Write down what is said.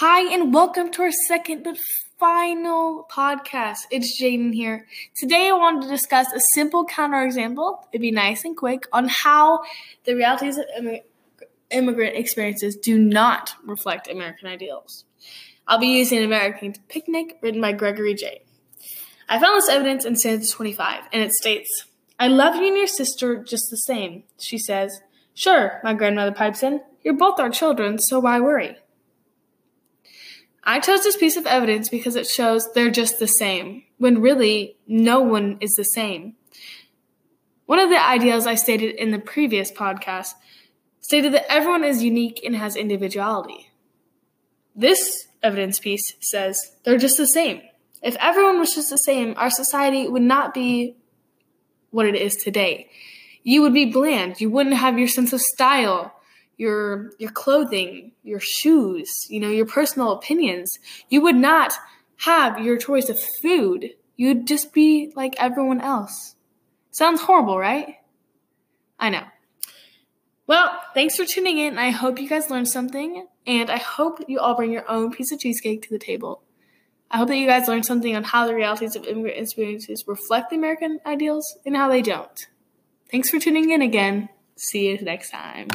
Hi, and welcome to our second but final podcast. It's Jaden here. Today, I wanted to discuss a simple counterexample, it'd be nice and quick, on how the realities of immig- immigrant experiences do not reflect American ideals. I'll be using American Picnic, written by Gregory J. I found this evidence in Stanza 25, and it states, I love you and your sister just the same. She says, Sure, my grandmother pipes in. You're both our children, so why worry? I chose this piece of evidence because it shows they're just the same, when really no one is the same. One of the ideals I stated in the previous podcast stated that everyone is unique and has individuality. This evidence piece says they're just the same. If everyone was just the same, our society would not be what it is today. You would be bland. You wouldn't have your sense of style your your clothing, your shoes, you know, your personal opinions. You would not have your choice of food. You'd just be like everyone else. Sounds horrible, right? I know. Well, thanks for tuning in. I hope you guys learned something, and I hope you all bring your own piece of cheesecake to the table. I hope that you guys learned something on how the realities of immigrant experiences reflect the American ideals and how they don't. Thanks for tuning in again. See you next time.